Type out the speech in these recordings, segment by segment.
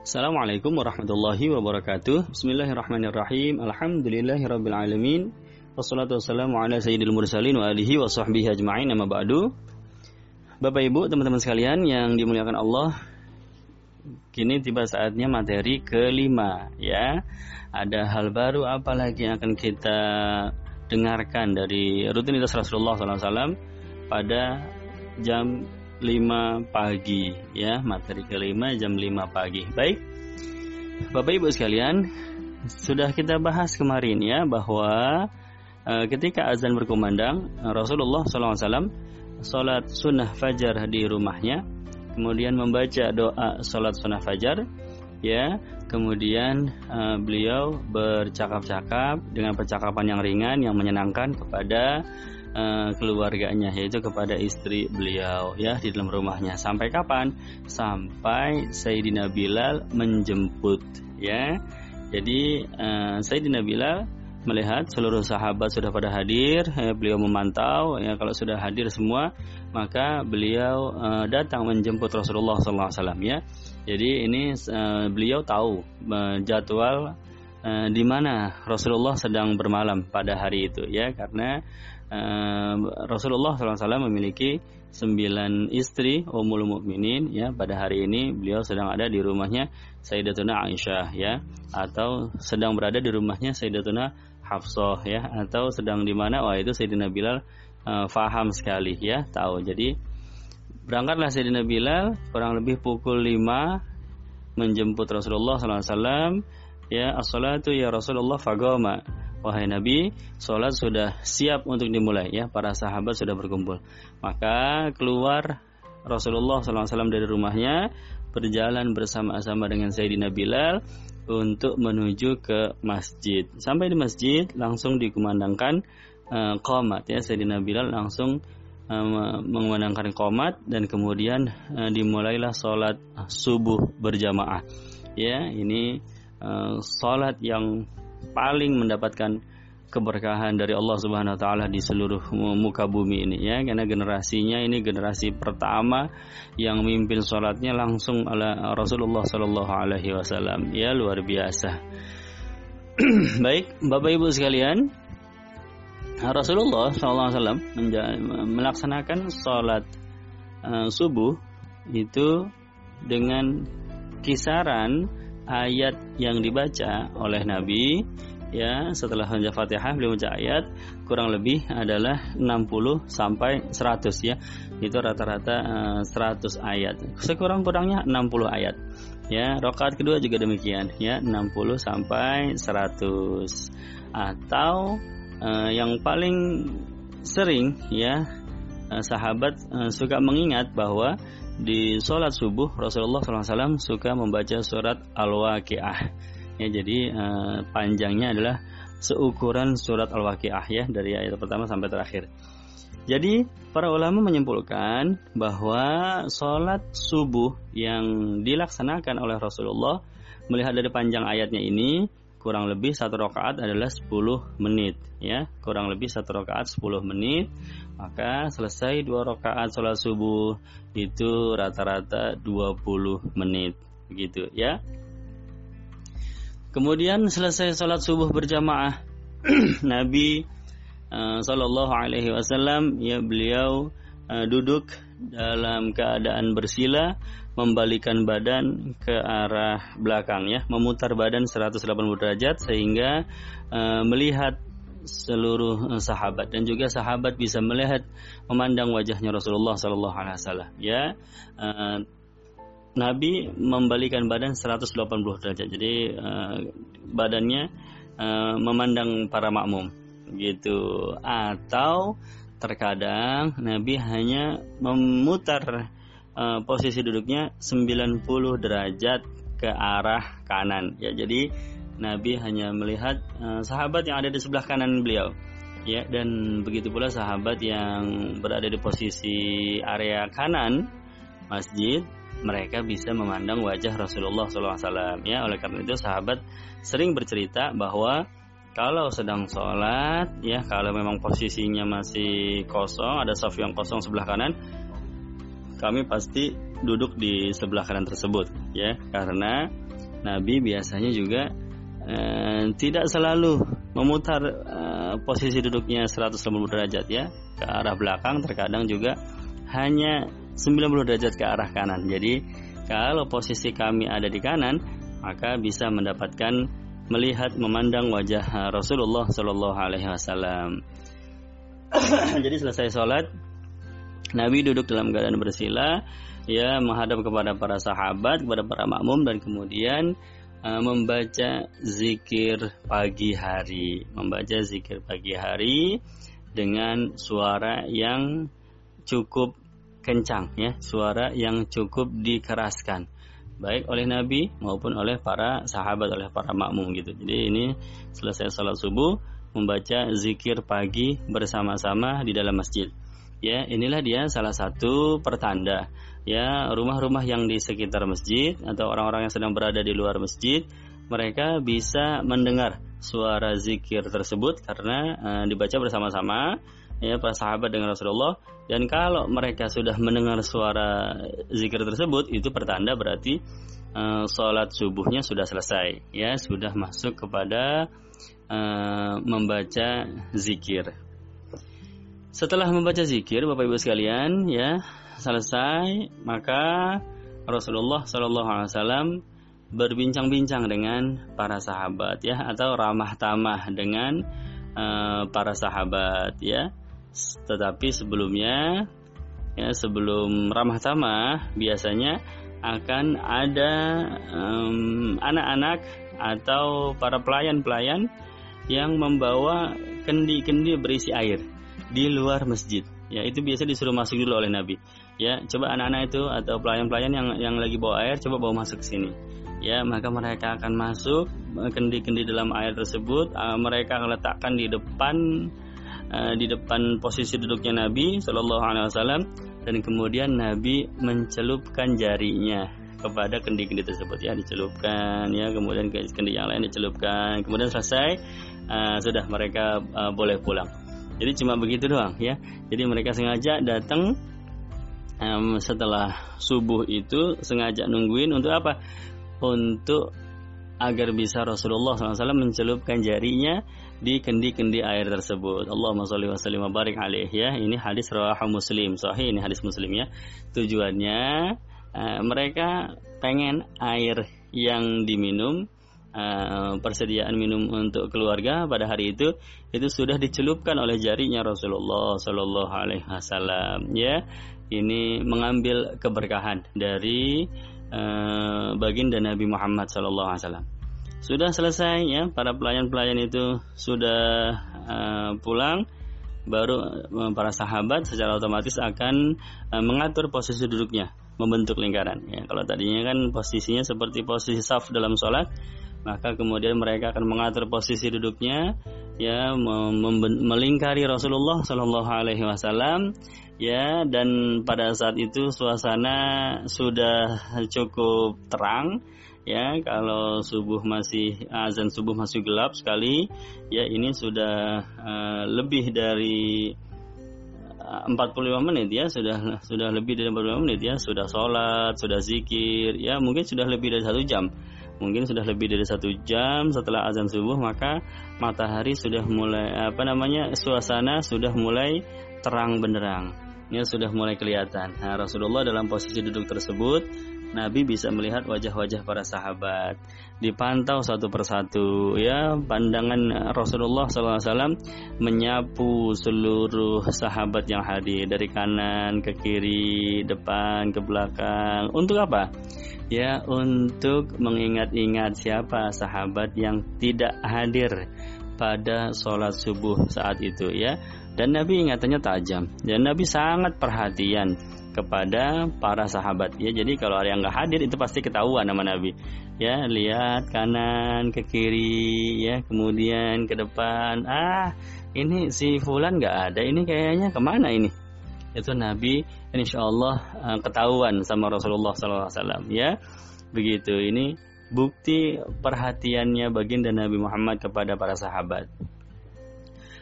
Assalamualaikum warahmatullahi wabarakatuh. Bismillahirrahmanirrahim. Alhamdulillahirabbil alamin. Wassalatu wassalamu ala sayyidil mursalin wa alihi wa sahbihi ajma'in amma ba'du. Bapak Ibu, teman-teman sekalian yang dimuliakan Allah, kini tiba saatnya materi kelima ya. Ada hal baru apa lagi yang akan kita dengarkan dari rutinitas Rasulullah SAW pada jam 5 pagi ya. Materi kelima jam 5 pagi. Baik. Bapak Ibu sekalian sudah kita bahas kemarin ya bahwa e, ketika azan berkumandang Rasulullah SAW sholat sunnah fajar di rumahnya kemudian membaca doa sholat sunnah fajar ya kemudian e, beliau bercakap-cakap dengan percakapan yang ringan yang menyenangkan kepada uh, keluarganya yaitu kepada istri beliau ya di dalam rumahnya. Sampai kapan? Sampai Sayyidina Bilal menjemput ya. Jadi uh, Sayyidina Bilal melihat seluruh sahabat sudah pada hadir, ya, beliau memantau, ya. Kalau sudah hadir semua, maka beliau uh, datang menjemput Rasulullah SAW ya. Jadi ini uh, beliau tahu uh, jadwal uh, di mana Rasulullah sedang bermalam pada hari itu ya, karena Rasulullah SAW memiliki sembilan istri Ummul Mukminin ya. Pada hari ini beliau sedang ada di rumahnya Sayyidatuna Aisyah ya. Atau sedang berada di rumahnya Sayyidatuna Hafsah ya. Atau sedang di mana? Wah itu Sayyidina Bilal uh, faham sekali ya tahu. Jadi berangkatlah Sayyidina Bilal kurang lebih pukul 5 menjemput Rasulullah SAW ya. As-salatu ya Rasulullah fagoma Wahai Nabi, sholat sudah siap untuk dimulai ya. Para sahabat sudah berkumpul. Maka keluar Rasulullah SAW dari rumahnya berjalan bersama-sama dengan Sayyidina Bilal untuk menuju ke masjid. Sampai di masjid langsung dikumandangkan uh, qomat ya. Sayyidina Bilal langsung uh, mengumandangkan qomat dan kemudian uh, dimulailah sholat subuh berjamaah. Ya, ini uh, sholat yang paling mendapatkan keberkahan dari Allah Subhanahu wa taala di seluruh muka bumi ini ya. Karena generasinya ini generasi pertama yang mimpin sholatnya langsung ala Rasulullah Shallallahu alaihi wasallam. Ya luar biasa. Baik Bapak Ibu sekalian Rasulullah SAW melaksanakan sholat uh, subuh itu dengan kisaran ayat yang dibaca oleh Nabi ya setelah baca Fatihah beliau baca ayat kurang lebih adalah 60 sampai 100 ya. Itu rata-rata uh, eh, 100 ayat. Sekurang-kurangnya 60 ayat. Ya, rakaat kedua juga demikian ya, 60 sampai 100. Atau uh, yang paling sering ya sahabat uh, suka mengingat bahwa di sholat subuh Rasulullah SAW suka membaca surat Al-Waqi'ah. Ya, jadi uh, panjangnya adalah seukuran surat Al-Waqi'ah ya dari ayat pertama sampai terakhir. Jadi para ulama menyimpulkan bahwa sholat subuh yang dilaksanakan oleh Rasulullah melihat dari panjang ayatnya ini kurang lebih satu rakaat adalah 10 menit ya. Kurang lebih satu rakaat 10 menit maka selesai dua rakaat sholat subuh itu rata-rata 20 menit begitu ya. Kemudian selesai sholat subuh berjamaah Nabi uh, Shallallahu Alaihi Wasallam ya beliau uh, duduk dalam keadaan bersila membalikan badan ke arah belakang ya. Memutar badan 180 derajat sehingga uh, melihat seluruh eh, sahabat dan juga sahabat bisa melihat memandang wajahnya Rasulullah Sallallahu Alaihi Wasallam ya. Uh, Nabi membalikan badan 180 derajat. Jadi uh, badannya uh, memandang para makmum gitu. Atau terkadang Nabi hanya memutar uh, posisi duduknya 90 derajat ke arah kanan ya jadi Nabi hanya melihat uh, sahabat yang ada di sebelah kanan beliau. Ya, dan begitu pula sahabat yang berada di posisi area kanan masjid, mereka bisa memandang wajah Rasulullah SAW. Ya, oleh karena itu sahabat sering bercerita bahwa kalau sedang sholat, ya kalau memang posisinya masih kosong, ada saf yang kosong sebelah kanan, kami pasti duduk di sebelah kanan tersebut ya. Karena Nabi biasanya juga eh, tidak selalu memutar eh, posisi duduknya 180 derajat ya ke arah belakang. Terkadang juga hanya 90 derajat ke arah kanan. Jadi kalau posisi kami ada di kanan maka bisa mendapatkan melihat memandang wajah Rasulullah Shallallahu Alaihi Wasallam. Jadi selesai sholat, Nabi duduk dalam keadaan bersila, ya menghadap kepada para sahabat, kepada para makmum dan kemudian uh, membaca zikir pagi hari, membaca zikir pagi hari dengan suara yang cukup kencang, ya, suara yang cukup dikeraskan baik oleh Nabi maupun oleh para sahabat, oleh para makmum gitu. Jadi ini selesai sholat subuh membaca zikir pagi bersama-sama di dalam masjid. Ya, inilah dia salah satu pertanda ya rumah-rumah yang di sekitar masjid atau orang-orang yang sedang berada di luar masjid mereka bisa mendengar suara zikir tersebut karena uh, dibaca bersama-sama ya para sahabat dengan Rasulullah. Dan kalau mereka sudah mendengar suara zikir tersebut itu pertanda berarti uh, sholat subuhnya sudah selesai. Ya sudah masuk kepada uh, membaca zikir. Setelah membaca zikir Bapak Ibu sekalian ya selesai maka Rasulullah Shallallahu Alaihi Wasallam berbincang-bincang dengan para sahabat ya atau ramah tamah dengan uh, para sahabat ya tetapi sebelumnya ya sebelum ramah tamah biasanya akan ada anak-anak um, atau para pelayan-pelayan yang membawa kendi-kendi berisi air di luar masjid. Ya, itu biasa disuruh masuk dulu oleh Nabi. Ya, coba anak-anak itu atau pelayan-pelayan yang yang lagi bawa air coba bawa masuk ke sini. Ya, maka mereka akan masuk kendi-kendi dalam air tersebut, uh, mereka akan letakkan di depan uh, di depan posisi duduknya Nabi Shallallahu Alaihi Wasallam dan kemudian Nabi mencelupkan jarinya kepada kendi-kendi tersebut. Ya dicelupkan ya kemudian kendi yang lain dicelupkan kemudian selesai uh, sudah mereka uh, boleh pulang. Jadi cuma begitu doang ya. Jadi mereka sengaja datang um, setelah subuh itu sengaja nungguin untuk apa? Untuk agar bisa Rasulullah SAW mencelupkan jarinya di kendi-kendi air tersebut. Allahumma sholli wa sallim wa barik alaih ya. Ini hadis rawahu Muslim. Sahih ini hadis Muslim ya. Tujuannya uh, mereka pengen air yang diminum uh, persediaan minum untuk keluarga pada hari itu itu sudah dicelupkan oleh jarinya Rasulullah Shallallahu Alaihi Wasallam ya ini mengambil keberkahan dari uh, baginda Nabi Muhammad Wasallam. Sudah selesai ya, para pelayan-pelayan itu sudah uh, pulang, baru uh, para sahabat secara otomatis akan mengatur posisi duduknya, membentuk lingkaran. Ya, kalau tadinya kan posisinya seperti posisi saf dalam sholat, maka kemudian mereka akan mengatur posisi duduknya ya melingkari Rasulullah Shallallahu Alaihi Wasallam ya dan pada saat itu suasana sudah cukup terang ya kalau subuh masih azan subuh masih gelap sekali ya ini sudah uh, lebih dari 45 eh, menit ya sudah sudah lebih dari 45 menit ya sudah sholat sudah zikir ya mungkin sudah lebih dari satu jam mungkin sudah lebih dari satu jam setelah azan subuh maka matahari sudah mulai apa namanya suasana sudah mulai terang benderang. Ya sudah mulai kelihatan. Nah, Rasulullah dalam posisi duduk tersebut Nabi bisa melihat wajah-wajah para sahabat, dipantau satu persatu. Ya, pandangan Rasulullah SAW menyapu seluruh sahabat yang hadir dari kanan ke kiri, depan ke belakang. Untuk apa? Ya, untuk mengingat-ingat siapa sahabat yang tidak hadir pada sholat subuh saat itu ya. Dan Nabi ingatannya tajam. Dan Nabi sangat perhatian kepada para sahabat. Ya jadi kalau ada yang nggak hadir itu pasti ketahuan nama Nabi. Ya lihat kanan ke kiri ya kemudian ke depan. Ah ini si Fulan nggak ada ini kayaknya ke mana ini? Itu Nabi insya Allah uh, ketahuan sama Rasulullah SAW ya. Begitu ini bukti perhatiannya baginda Nabi Muhammad kepada para sahabat.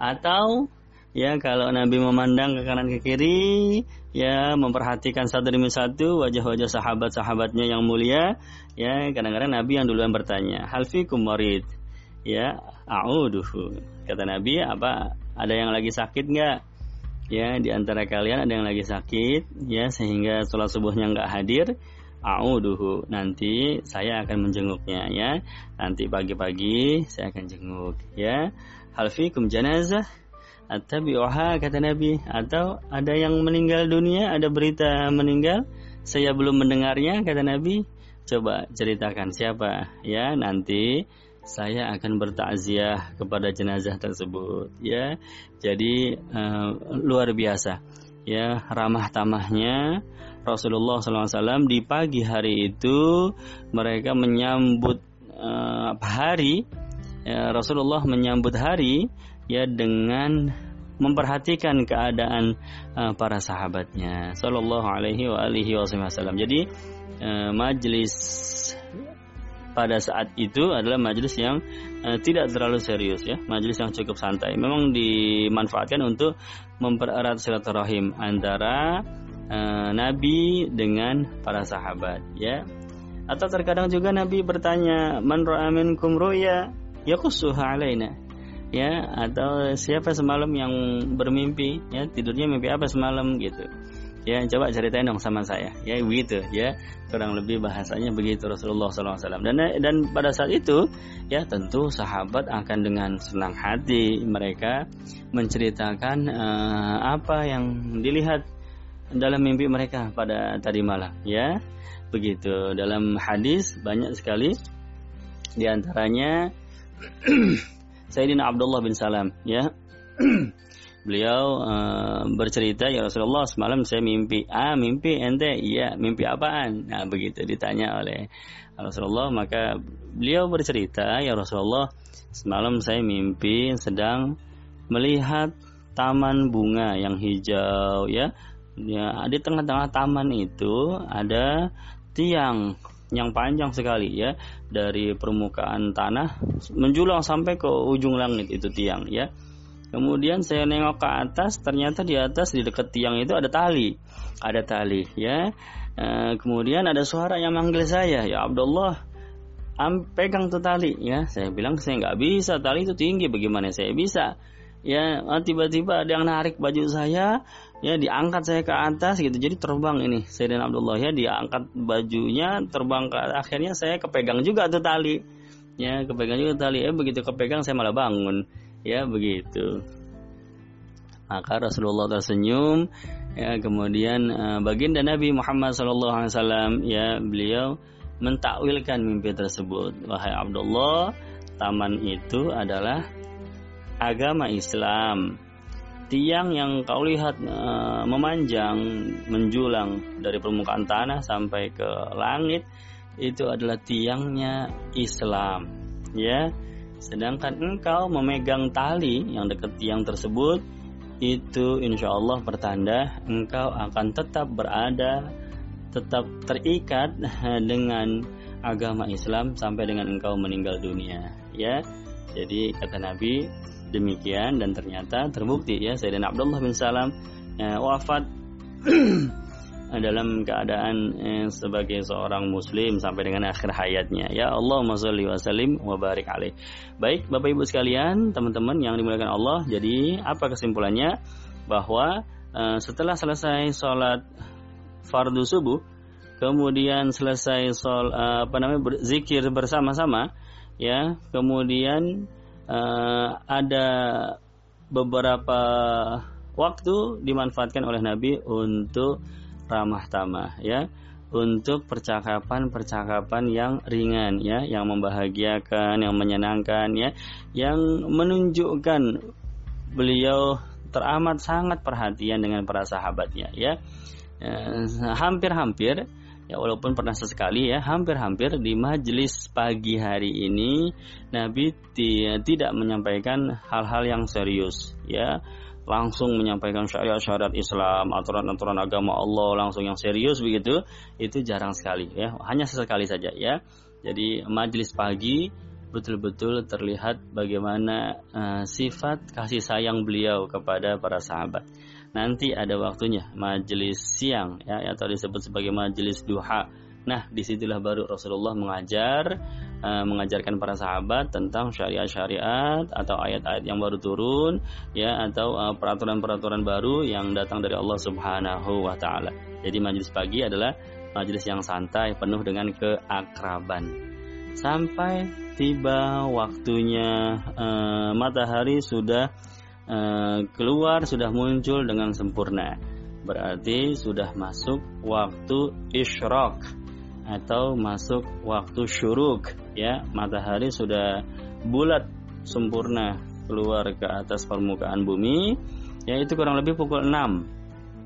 Atau ya kalau Nabi memandang ke kanan ke kiri ya memperhatikan satu demi satu wajah-wajah sahabat-sahabatnya yang mulia. Ya kadang-kadang Nabi yang duluan bertanya hal fikum marid ya a'uduhu. Kata Nabi apa ada yang lagi sakit nggak? Ya di antara kalian ada yang lagi sakit ya sehingga sholat subuhnya nggak hadir a'uduhu. Nanti saya akan menjenguknya ya. Nanti pagi-pagi saya akan jenguk ya. Hal fikum janazah At-tabi'uha kata Nabi atau ada yang meninggal dunia, ada berita meninggal, saya belum mendengarnya kata Nabi. Coba ceritakan siapa ya nanti saya akan bertakziah kepada jenazah tersebut ya. Jadi uh, luar biasa ya ramah tamahnya Rasulullah SAW di pagi hari itu mereka menyambut uh, hari ya, Rasulullah menyambut hari ya dengan memperhatikan keadaan uh, para sahabatnya sallallahu alaihi wa alihi wasallam. Jadi uh, majelis pada saat itu adalah majelis yang uh, tidak terlalu serius ya, majelis yang cukup santai. Memang dimanfaatkan untuk mempererat silaturahim antara uh, Nabi dengan para sahabat ya. Atau terkadang juga Nabi bertanya, "Man ra'a minkum ru'ya yakussuha alaina?" Ya atau siapa semalam yang bermimpi ya tidurnya mimpi apa semalam gitu. Ya coba ceritain dong sama saya. Ya begitu ya. Kurang lebih bahasanya begitu Rasulullah SAW dan dan pada saat itu ya tentu sahabat akan dengan senang hati mereka menceritakan uh, apa yang dilihat dalam mimpi mereka pada tadi malam ya. Begitu. Dalam hadis banyak sekali di antaranya Sayyidina Abdullah bin Salam ya. Beliau uh, bercerita ya Rasulullah semalam saya mimpi ah mimpi ente iya mimpi apaan? Nah begitu ditanya oleh Rasulullah. Maka beliau bercerita ya Rasulullah semalam saya mimpi sedang melihat taman bunga yang hijau ya. Ya di tengah-tengah taman itu ada tiang yang panjang sekali ya dari permukaan tanah menjulang sampai ke ujung langit itu tiang ya. Kemudian saya nengok ke atas, ternyata di atas di dekat tiang itu ada tali, ada tali ya. E, kemudian ada suara yang manggil saya, ya Abdullah, am pegang tuh tali ya. Saya bilang saya nggak bisa, tali itu tinggi, bagaimana saya bisa? Ya tiba-tiba ada yang narik baju saya, ya diangkat saya ke atas gitu. Jadi terbang ini Sayyidina Abdullah ya diangkat bajunya terbang ke akhirnya saya kepegang juga tuh tali. Ya kepegang juga tali. Ya begitu kepegang saya malah bangun. Ya begitu. Maka Rasulullah tersenyum ya kemudian uh, baginda Nabi Muhammad SAW ya beliau mentakwilkan mimpi tersebut. Wahai Abdullah taman itu adalah agama Islam. Tiang yang kau lihat uh, memanjang menjulang dari permukaan tanah sampai ke langit itu adalah tiangnya Islam ya. Sedangkan engkau memegang tali yang dekat tiang tersebut itu insya Allah pertanda engkau akan tetap berada tetap terikat dengan agama Islam sampai dengan engkau meninggal dunia ya. Jadi kata Nabi demikian dan ternyata terbukti ya. Sayyidina Abdullah bin Salam ya, wafat dalam keadaan eh, sebagai seorang muslim sampai dengan akhir hayatnya. Ya Allah sholli wa sallim wa barik alaih. Baik Bapak Ibu sekalian, teman-teman yang dimuliakan Allah, jadi apa kesimpulannya? Bahwa eh, setelah selesai sholat fardu subuh kemudian selesai sol eh, apa namanya berzikir bersama-sama ya kemudian uh, ada beberapa waktu dimanfaatkan oleh Nabi untuk ramah tamah ya. Untuk percakapan-percakapan yang ringan ya. Yang membahagiakan yang menyenangkan ya. Yang menunjukkan beliau teramat sangat perhatian dengan para sahabatnya ya. Eh, hampir-hampir ya walaupun pernah sesekali ya hampir-hampir di majelis pagi hari ini Nabi tidak menyampaikan hal-hal yang serius ya. Langsung menyampaikan syariat-syariat Islam aturan-aturan agama Allah langsung yang serius begitu itu jarang sekali ya. Hanya sesekali saja ya. Jadi majelis pagi betul-betul terlihat bagaimana uh, sifat kasih sayang beliau kepada para sahabat. Nanti ada waktunya majelis siang ya atau disebut sebagai majelis duha. Nah, di situlah baru Rasulullah mengajar uh, mengajarkan para sahabat tentang syariat-syariat atau ayat-ayat yang baru turun ya atau uh, peraturan-peraturan baru yang datang dari Allah Subhanahu wa taala. Jadi majelis pagi adalah majelis yang santai penuh dengan keakraban sampai tiba waktunya uh, matahari sudah uh, keluar sudah muncul dengan sempurna. Berarti sudah masuk waktu isyraq atau masuk waktu syuruk ya. Matahari sudah bulat sempurna keluar ke atas permukaan bumi yaitu kurang lebih pukul 6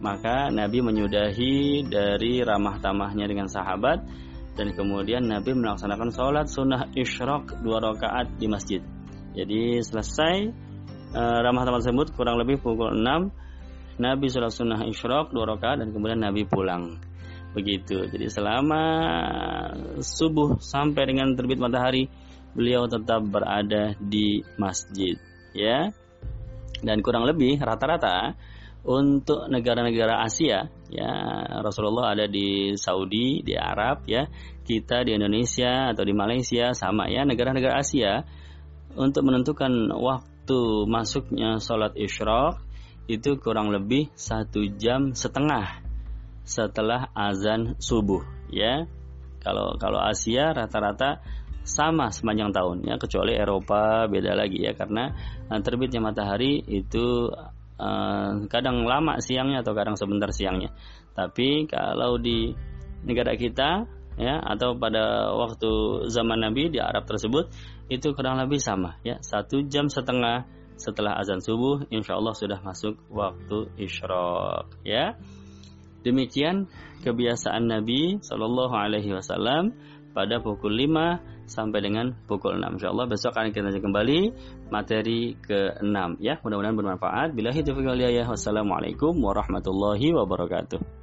maka Nabi menyudahi dari ramah tamahnya dengan sahabat dan kemudian Nabi melaksanakan sholat sunnah isyraq dua rakaat di masjid. Jadi selesai uh, ramah tamah tersebut kurang lebih pukul 6 Nabi sholat sunnah isyraq dua rakaat dan kemudian Nabi pulang. Begitu. Jadi selama subuh sampai dengan terbit matahari beliau tetap berada di masjid, ya. Dan kurang lebih rata-rata untuk negara-negara Asia ya Rasulullah ada di Saudi di Arab ya kita di Indonesia atau di Malaysia sama ya negara-negara Asia untuk menentukan waktu masuknya sholat isyraq itu kurang lebih satu jam setengah setelah azan subuh ya. Kalau kalau Asia rata-rata sama sepanjang tahun ya. Kecuali Eropa beda lagi ya. Karena eh, terbitnya matahari itu Eh, kadang lama siangnya atau kadang sebentar siangnya. Tapi kalau di negara kita ya atau pada waktu zaman Nabi di Arab tersebut itu kurang lebih sama ya satu jam setengah setelah azan subuh insya Allah sudah masuk waktu isyraq ya demikian kebiasaan Nabi Shallallahu Alaihi Wasallam pada pukul 5 sampai dengan pukul 6. Insyaallah besok akan kita kembali materi ke-6 ya. Mudah-mudahan bermanfaat. Bila itu Wassalamualaikum warahmatullahi wabarakatuh.